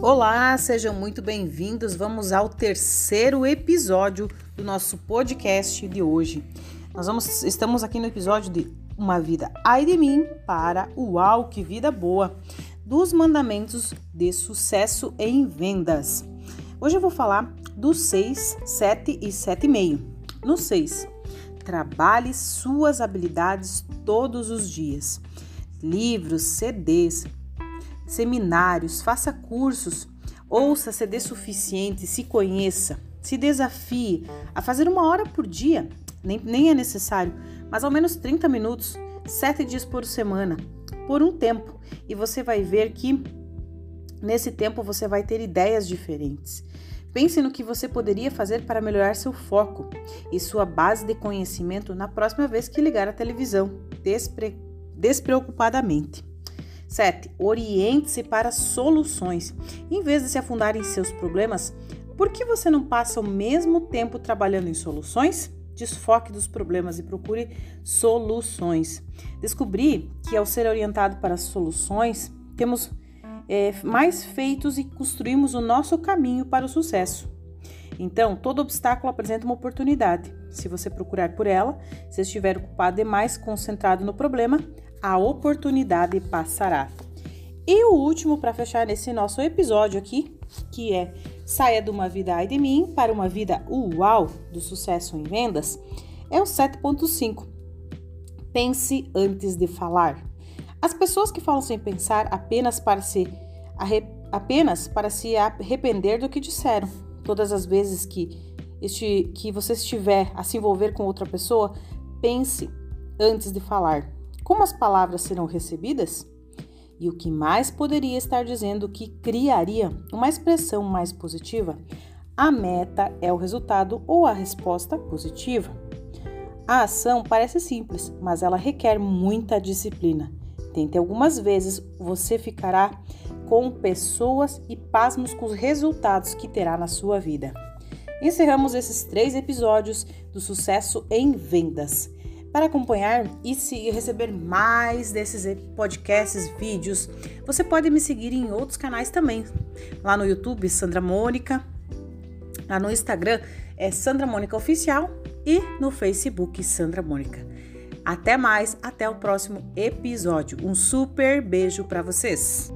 Olá, sejam muito bem-vindos. Vamos ao terceiro episódio do nosso podcast de hoje. Nós vamos, estamos aqui no episódio de Uma Vida Ai de Mim para Uau, que vida boa, dos mandamentos de sucesso em vendas. Hoje eu vou falar dos 6, 7 e 7,5. No 6, trabalhe suas habilidades todos os dias. Livros, CDs, seminários, faça cursos, ouça CD suficiente, se conheça, se desafie a fazer uma hora por dia, nem, nem é necessário, mas ao menos 30 minutos, sete dias por semana, por um tempo, e você vai ver que nesse tempo você vai ter ideias diferentes. Pense no que você poderia fazer para melhorar seu foco e sua base de conhecimento na próxima vez que ligar a televisão, despre despreocupadamente. 7. Oriente-se para soluções. Em vez de se afundar em seus problemas, por que você não passa o mesmo tempo trabalhando em soluções? Desfoque dos problemas e procure soluções. Descobri que ao ser orientado para soluções, temos é, mais feitos e construímos o nosso caminho para o sucesso. Então, todo obstáculo apresenta uma oportunidade. Se você procurar por ela, se estiver ocupado demais, concentrado no problema, a oportunidade passará. E o último para fechar nesse nosso episódio aqui, que é saia de uma vida ai de mim para uma vida uau do sucesso em vendas, é o 7.5. Pense antes de falar. As pessoas que falam sem pensar apenas para se apenas para se arrepender do que disseram. Todas as vezes que este, que você estiver a se envolver com outra pessoa, pense antes de falar. Como as palavras serão recebidas? E o que mais poderia estar dizendo que criaria uma expressão mais positiva? A meta é o resultado ou a resposta positiva. A ação parece simples, mas ela requer muita disciplina. Tente algumas vezes, você ficará com pessoas e pasmos com os resultados que terá na sua vida. Encerramos esses três episódios do sucesso em vendas. Para acompanhar e se receber mais desses podcasts, vídeos, você pode me seguir em outros canais também. Lá no YouTube, Sandra Mônica. Lá no Instagram é Sandra Mônica Oficial e no Facebook Sandra Mônica. Até mais, até o próximo episódio. Um super beijo para vocês.